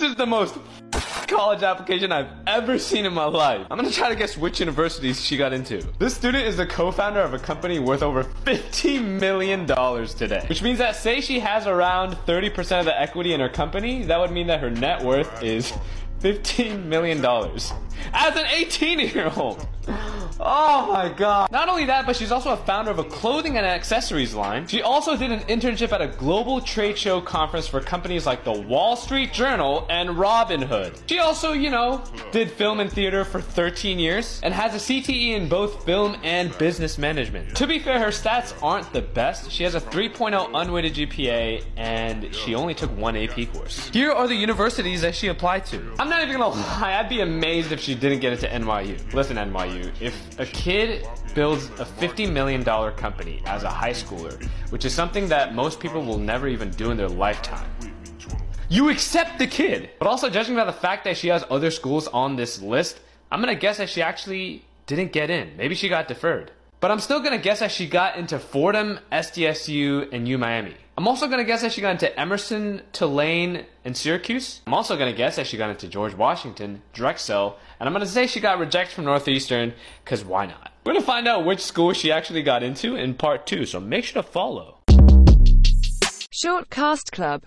This is the most college application I've ever seen in my life. I'm gonna try to guess which universities she got into. This student is the co-founder of a company worth over $50 million today. Which means that say she has around 30% of the equity in her company, that would mean that her net worth is $15 million. As an 18 year old. Oh my god. Not only that, but she's also a founder of a clothing and accessories line. She also did an internship at a global trade show conference for companies like the Wall Street Journal and Robinhood. She also, you know, did film and theater for 13 years and has a CTE in both film and business management. To be fair, her stats aren't the best. She has a 3.0 unweighted GPA and she only took one AP course. Here are the universities that she applied to. I'm not even gonna lie, I'd be amazed if she didn't get into NYU. Listen, NYU, if a kid builds a $50 million company as a high schooler, which is something that most people will never even do in their lifetime. You accept the kid! But also, judging by the fact that she has other schools on this list, I'm gonna guess that she actually didn't get in. Maybe she got deferred. But I'm still gonna guess that she got into Fordham, SDSU, and U Miami. I'm also gonna guess that she got into Emerson, Tulane, and Syracuse. I'm also gonna guess that she got into George Washington, Drexel, and I'm gonna say she got rejected from Northeastern, cause why not? We're gonna find out which school she actually got into in part two, so make sure to follow. Short Cast Club